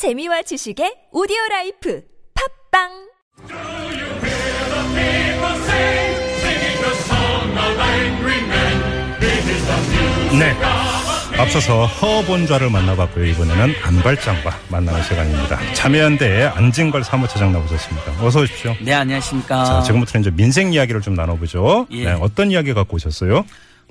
재미와 지식의 오디오 라이프 팟빵 네. 앞서서 허본좌를 만나봤고요. 이번에는 안발장과 만나는 시간입니다. 참여연대 안진걸 사무처장 나오셨습니다. 어서 오십시오. 네, 안녕하십니까. 자, 지금부터는 이제 민생 이야기를 좀 나눠보죠. 예. 네, 어떤 이야기 갖고 오셨어요?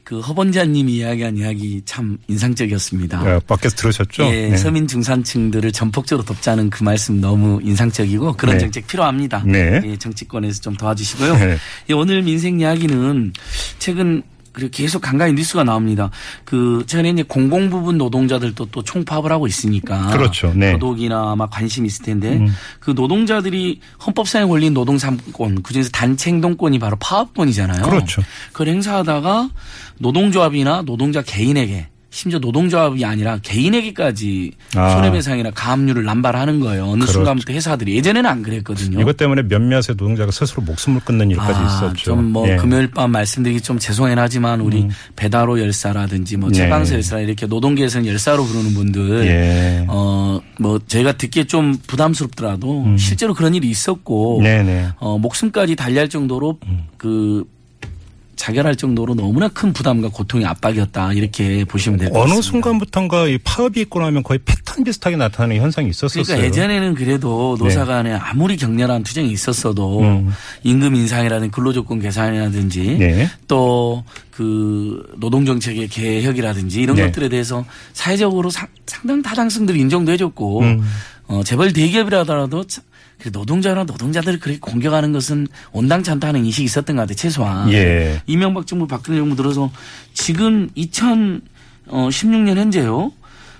그 허본좌님이 이야기한 이야기 참 인상적이었습니다. 네, 밖에서 들으셨죠? 예, 네. 서민 중산층들을 전폭적으로 돕자는 그 말씀 너무 인상적이고 그런 네. 정책 필요합니다. 네. 예, 정치권에서 좀 도와주시고요. 네. 예, 오늘 민생 이야기는 최근 그리고 계속 간간히 뉴스가 나옵니다. 그 최근에 이제 공공 부분 노동자들도 또 총파업을 하고 있으니까 그렇죠. 네. 음. 더더욱이나 아마 관심 있을 텐데 그 노동자들이 헌법상에 걸린 노동 3권 그중에서 단체 행동권이 바로 파업권이잖아요. 그렇죠. 그걸 행사하다가 노동조합이나 노동자 개인에게 심지어 노동조합이 아니라 개인에게까지 아. 손해배상이나 가압류를 남발하는 거예요. 어느 그렇죠. 순간부터 회사들이 예전에는 안 그랬거든요. 이것 때문에 몇몇의 노동자가 스스로 목숨을 끊는 일까지 있었죠. 좀뭐 예. 금요일 밤 말씀드리기 좀 죄송하긴 하지만 우리 배다로 열사라든지 뭐 네. 최강서 열사 이렇게 노동계에서는 열사로 부르는 분들 예. 어뭐 저희가 듣기에 좀 부담스럽더라도 실제로 그런 일이 있었고 음. 음. 어 목숨까지 달리할 정도로 그 자결할 정도로 너무나 큰 부담과 고통의 압박이었다 이렇게 보시면 될것 같습니다. 어느 순간부터인가 이 파업이 있고 나면 거의 패턴 비슷하게 나타나는 현상이 있었었어요. 그러니까 예전에는 그래도 노사 간에 아무리 격렬한 투쟁이 있었어도 네. 음. 임금 인상이라든지 근로조건 개선이라든지 네. 또그 노동정책의 개혁이라든지 이런 네. 것들에 대해서 사회적으로 상, 상당 타당성들이 인정도 해줬고 음. 어, 재벌 대기업이라더라도 참그 노동자나 노동자들을 그렇게 공격하는 것은 온당치 않다는 인식이 있었던 것 같아요 최소한. 예. 이명박 정부 박근혜 정부 들어서 지금 2016년 현재요.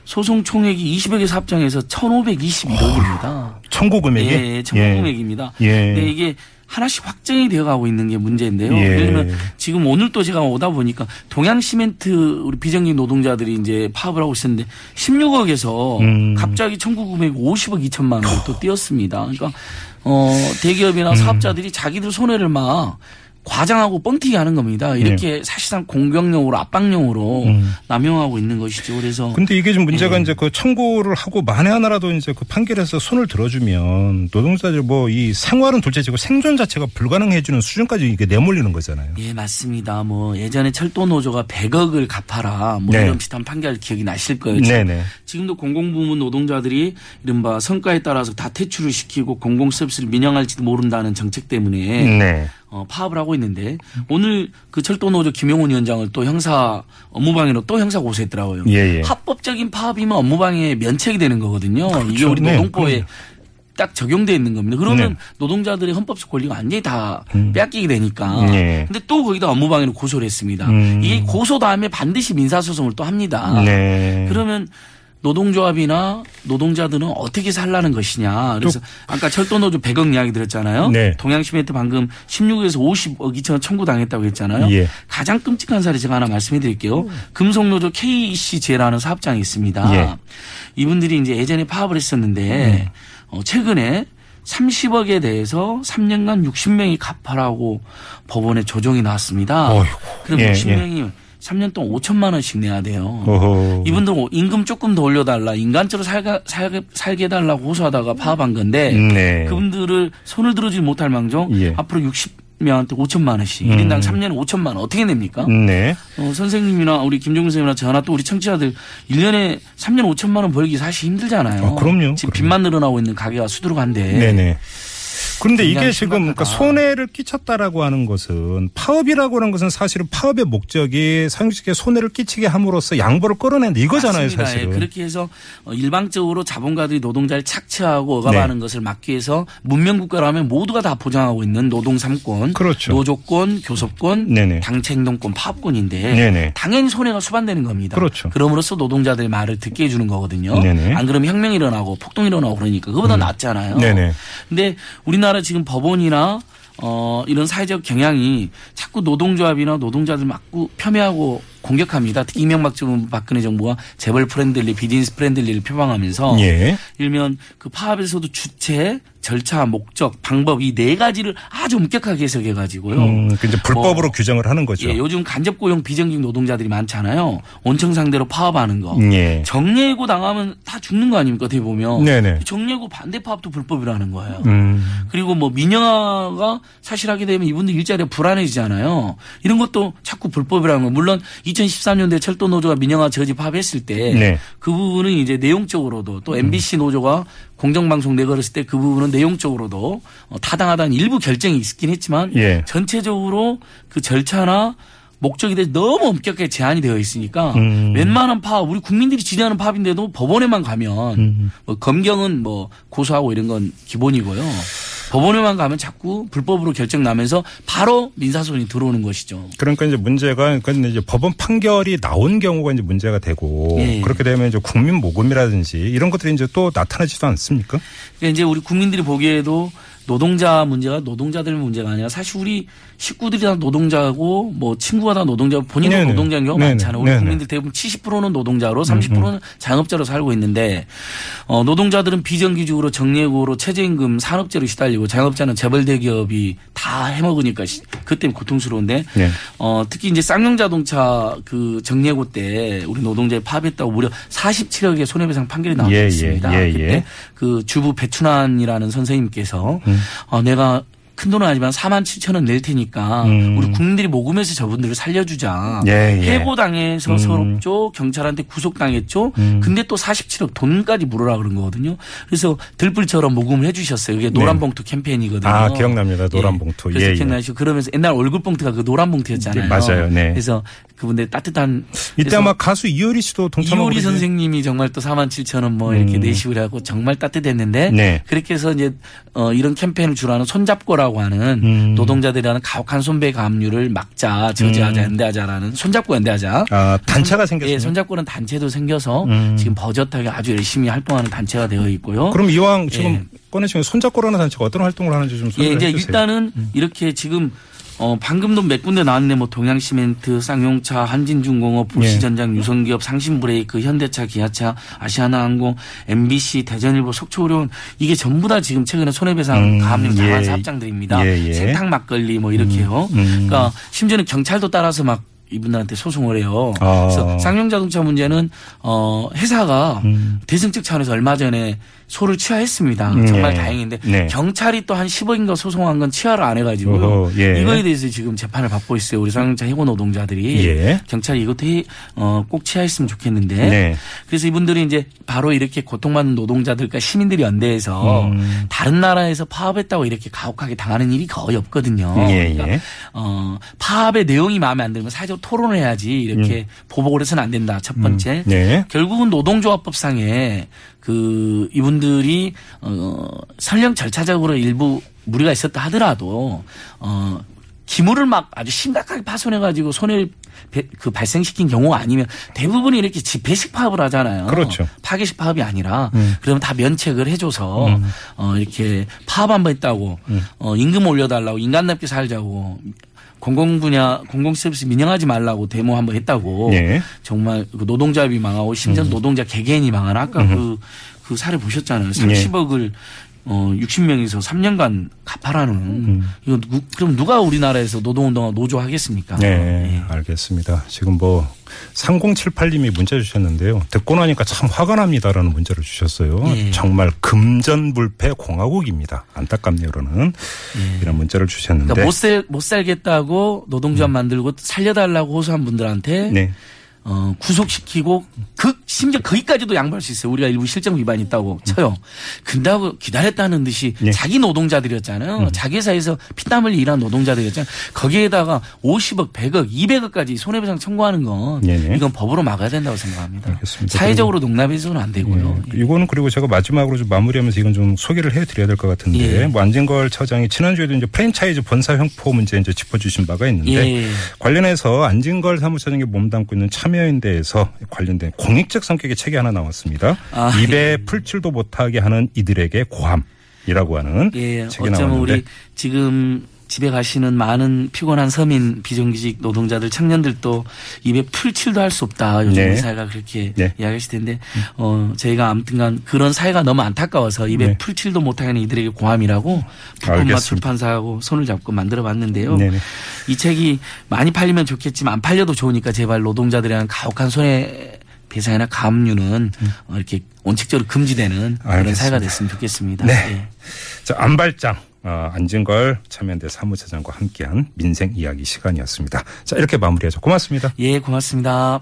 소송 총액이 20여 개 사업장에서 1,521억입니다. 청구 금액이 예, 예, 청구 금액입니다. 예. 근데 이게 하나씩 확정이 되어 가고 있는 게 문제인데요. 예. 예를 들면 지금 오늘 또 제가 오다 보니까 동양시멘트 우리 비정규 노동자들이 이제 파업을 하고 있었는데 16억에서 음. 갑자기 청구 금액 50억 2천만 원을 또 띄었습니다. 그러니까 어 음. 대기업이나 사업자들이 자기들 손해를 막 과장하고 뻥튀기 하는 겁니다. 이렇게 사실상 공격용으로 압박용으로 네. 음. 남용하고 있는 것이죠. 그래서 근데 이게 좀 문제가 예. 이제 그 청구를 하고 만에 하나라도 이제 그 판결에서 손을 들어주면 노동자들 뭐 이 생활은 둘째치고 생존 자체가 불가능해지는 수준까지 이게 내몰리는 거잖아요. 예, 맞습니다. 뭐 예전에 철도 노조가 100억을 갚아라 뭐 네. 이런 비슷한 판결 기억이 나실 거예요. 지금 네네. 지금도 공공부문 노동자들이 이른바 성과에 따라서 다 퇴출을 시키고 공공 서비스를 민영할지도 모른다는 정책 때문에 네. 어, 파업을 하고 있는데 오늘 그 철도 노조 김용훈 위원장을 또 형사 업무방해로 또 형사 고소했더라고요. 예, 예. 합법적인 파업이면 업무방해 면책이 되는 거거든요. 이게 우리 네, 노동법에 그럼요. 딱 적용돼 있는 겁니다. 그러면 네. 노동자들의 헌법적 권리가 완전히 다 빼앗기게 되니까. 네. 근데 또 거기다 업무방해로 고소를 했습니다. 음. 이게 고소 다음에 반드시 민사소송을 또 합니다. 네. 그러면 노동조합이나 노동자들은 어떻게 살라는 것이냐. 그래서 아까 철도노조 100억 이야기 드렸잖아요. 네. 동양시멘트 방금 16에서 50억 2천원 청구당했다고 했잖아요. 예. 가장 끔찍한 사례 제가 하나 말씀해 드릴게요. 금속노조 KCJ라는 사업장이 있습니다. 예. 이분들이 이제 예전에 파업을 했었는데 어, 최근에 30억에 대해서 3년간 60명이 갚아라고 법원에 조정이 나왔습니다. 어이구. 그럼 예, 60명이 3년 동안 5천만 원씩 내야 돼요. 어허. 이분들은 임금 조금 더 올려달라, 인간적으로 살게, 살게, 살게 해달라고 호소하다가 파업한 건데 네. 그분들을 손을 들어주지 못할 망정 예. 앞으로 60 명한테 5천만 원씩 음. 1인당 3년에 5천만 원 어떻게 냅니까? 네. 어, 선생님이나 우리 김종근 선생님이나 저나 또 우리 청취자들 1년에 3년 5천만 원 벌기 사실 힘들잖아요. 아, 그럼요. 지금 그럼요. 빚만 늘어나고 있는 가게가 수두룩한데. 네네. 그런데 이게 지금 그러니까. 손해를 끼쳤다라고 하는 것은 파업이라고 하는 것은 사실은 파업의 목적이 사용직에 손해를 끼치게 함으로써 양보를 끌어낸다 이거잖아요, 맞습니다. 사실은. 예, 그렇게 해서 어, 일방적으로 자본가들이 노동자를 착취하고 억압하는 네. 것을 막기 위해서 문명국가라면 모두가 다 보장하고 있는 노동 3권, 그렇죠. 노조권, 교섭권, 네네. 당체행동권, 파업권인데 네네. 당연히 손해가 수반되는 겁니다. 그렇죠. 그럼으로써 노동자들의 말을 듣게 해주는 거거든요. 네네. 안 그러면 혁명이 일어나고 폭동이 일어나고 그러니까 그보다 낫잖아요. 네네. 근데 우리나라 지금 법원이나 어 이런 사회적 경향이 자꾸 노동조합이나 노동자들 막고 폄훼하고 공격합니다. 특히 이명박 정부 박근혜 정부가 재벌 friendly, business friendly를 표방하면서 예. 일면 그 파업에서도 주체, 절차, 목적, 방법 이 네 가지를 아주 엄격하게 해석해 가지고요. 음, 그 이제 불법으로 뭐, 규정을 하는 거죠. 예, 요즘 간접 고용 비정규직 노동자들이 많잖아요. 원청 상대로 파업하는 거. 예. 정리해고 당하면 다 죽는 거 아닙니까? 어떻게 보면. 네네. 정리해고 반대 파업도 불법이라는 거예요. 음. 그리고 뭐 민영화가 사실 하게 되면 이분들 일자리가 불안해지잖아요. 이런 것도 자꾸 불법이라는 거. 물론 2013년도에 철도 노조가 민영화 저지 파업했을 때그 네. 부분은 이제 내용적으로도 또 MBC 노조가 공정방송 내걸었을 때 그 부분은 내용적으로도 어, 타당하다는 일부 결정이 있긴 했지만 예. 전체적으로 그 절차나 목적에 대해서 너무 엄격하게 제한이 되어 있으니까 음. 웬만한 파업 우리 국민들이 지지하는 파업인데도 법원에만 가면 음. 뭐 검경은 뭐 고소하고 이런 건 기본이고요. 법원에만 가면 자꾸 불법으로 결정 나면서 바로 민사소송이 들어오는 것이죠. 그러니까 이제 문제가 그러니까 이제 법원 판결이 나온 경우가 이제 문제가 되고 예. 그렇게 되면 이제 국민 모금이라든지 이런 것들이 이제 또 나타나지도 않습니까? 그러니까 이제 우리 국민들이 보기에도 노동자 문제가 노동자들 문제가 아니라 사실 우리 식구들이 다 노동자고 뭐 친구가 다 노동자고 본인도 네네. 노동자인 경우가 네네. 많잖아요. 우리 네네. 음, 국민들 대부분 70%는 노동자로 30%는 자영업자로 살고 있는데 어 노동자들은 비정규직으로 정예고로 최저임금 산업재로 시달리고 자영업자는 재벌 대기업이 다 해먹으니까 시- 그 때문에 고통스러운데 네. 어 특히 이제 쌍용 자동차 그 정예고 때 우리 노동자에 파업했다고 무려 47억의 손해배상 판결이 나온 예, 게 예. 예, 예. 그때 그 주부 배춘환이라는 선생님께서 음. 어, 내가 큰 돈은 아니지만 4만 7천 원 낼 테니까 음. 우리 국민들이 모금해서 저분들을 살려주자. 예, 예. 해고당해서 음. 서럽죠. 경찰한테 구속당했죠. 음. 근데 또 47억 돈까지 물어라 그런 거거든요. 그래서 들불처럼 모금을 해 주셨어요. 이게 노란 네. 봉투 캠페인이거든요. 아, 기억납니다. 노란 봉투. 그래서 예, 예. 기억나시고 그러면서 옛날 얼굴 봉투가 그 노란 봉투였잖아요. 네, 맞아요. 네. 그래서 그분들 따뜻한 이때 아마 가수 이효리 씨도 동참하고 이효리? 선생님이 정말 또 4만 7천 원 뭐 이렇게 음. 내시고 하고 정말 따뜻했는데 네. 그렇게 해서 이제 어 이런 캠페인을 주로 하는 손잡고라고 하는 음. 노동자들이 하는 가혹한 손배 가압류를 막자 저지하자 음. 연대하자라는 손잡고 연대하자. 아, 단체가 손- 생겼어요. 예, 손잡고는 단체도 생겨서 음. 지금 버젓하게 아주 열심히 활동하는 단체가 되어 있고요. 그럼 이왕 지금 예. 꺼내시면 손잡고라는 단체가 어떤 활동을 하는지 좀 예, 소개해 이제 주세요. 일단은 이렇게 지금 어 방금도 몇 군데 나왔네 뭐 동양시멘트, 쌍용차, 한진중공업, 예. 불시전장, 유성기업, 상신브레이크, 현대차, 기아차, 아시아나항공, MBC, 대전일보, 속초의료원 이게 전부 다 지금 최근에 손해배상 음, 가압류 예. 당한 사업장들입니다. 예, 예. 생탕 막걸리 뭐 이렇게요. 음. 그러니까 심지어는 경찰도 따라서 막 이분들한테 소송을 해요. 아. 그래서 쌍용 자동차 문제는 어 회사가 음. 대승적 차원에서 얼마 전에 소를 취하했습니다. 네. 정말 다행인데 네. 경찰이 또 한 10억인가 소송한 건 취하를 안 해가지고요. 어허, 예. 이거에 대해서 지금 재판을 받고 있어요. 우리 쌍용차 해고 노동자들이 예. 경찰이 이것도 해, 어, 꼭 취하했으면 좋겠는데 네. 그래서 이분들이 이제 바로 이렇게 고통받는 노동자들과 시민들이 연대해서 음. 다른 나라에서 파업했다고 이렇게 가혹하게 당하는 일이 거의 없거든요. 예, 그러니까 예. 어, 파업의 내용이 마음에 안 들면 사회적으로 토론을 해야지 이렇게 보복을 해서는 안 된다. 첫 번째. 네. 결국은 노동조합법상에 그 이분들이 어 설령 절차적으로 일부 무리가 있었다 하더라도 어 기물을 막 아주 심각하게 파손해 가지고 손해를 배- 그 발생시킨 경우가 아니면 대부분이 이렇게 집회식 파업을 하잖아요. 그렇죠. 파괴식 파업이 아니라 음. 그러면 다 면책을 해줘서 어 이렇게 파업 한 번 했다고 음. 어 임금 올려달라고 인간답게 살자고 공공 분야 공공 서비스 민영하지 말라고 데모 한번 했다고. 예. 정말 그 노동자협이 망하고 심지어 노동자 개개인이 망하는 아까 그, 그 사례 보셨잖아요. 30억을 어 60명에서 3년간 갚아라는 이거 누, 그럼 누가 우리나라에서 노동운동하고 노조 하겠습니까? 네, 예. 알겠습니다. 지금 뭐 3078님이 문자 주셨는데요. 듣고 나니까 참 화가 납니다라는 문자를 주셨어요. 예. 정말 금전불패 공화국입니다. 안타깝네요라는 이런 문자를 주셨는데. 그러니까 못, 살, 못 살겠다고 노동조합 만들고 살려달라고 호소한 분들한테 네. 어, 구속시키고 그 심지어 거기까지도 양보할 수 있어요. 우리가 일부 실정 위반이 있다고 쳐요. 근다고 기다렸다는 듯이 네. 자기 노동자들이었잖아요. 자기 회사에서 피땀 흘리 일한 노동자들이었잖아요. 거기에다가 50억, 100억, 200억까지 손해배상 청구하는 건 네네. 이건 법으로 막아야 된다고 생각합니다. 알겠습니다. 사회적으로 농락해서는 안 되고요. 예. 이거는 그리고 제가 마지막으로 좀 마무리하면서 이건 좀 소개를 해드려야 될 것 같은데 예. 뭐 안진걸 처장이 지난주에도 이제 프랜차이즈 본사 횡포 문제 이제 짚어주신 바가 있는데 예. 관련해서 안진걸 사무처장이 몸담고 있는 참여인대에서 관련된 공익적 성격의 책이 하나 나왔습니다. 아, 입에 풀칠도 못하게 하는 이들에게 고함이라고 하는 예, 책이 어쩌면 나왔는데 우리 지금 집에 가시는 많은 피곤한 서민 비정규직 노동자들 청년들도 입에 풀칠도 할 수 없다. 요즘 네. 사회가 그렇게 네. 이야기하실 텐데 어 저희가 아무튼간 그런 사회가 너무 안타까워서 입에 네. 풀칠도 못하는 이들에게 고함이라고 알겠습니다. 출판사하고 손을 잡고 만들어 봤는데요. 네네. 이 책이 많이 팔리면 좋겠지만 안 팔려도 좋으니까 제발 노동자들이랑 가혹한 손해 배상이나 가압류는 어, 이렇게 원칙적으로 금지되는 그런 알겠습니다. 사회가 됐으면 좋겠습니다. 네. 예. 자, 안발장. 어, 안진걸 참여연대 사무처장과 함께한 민생 이야기 시간이었습니다. 자, 이렇게 마무리하죠. 고맙습니다. 예, 고맙습니다.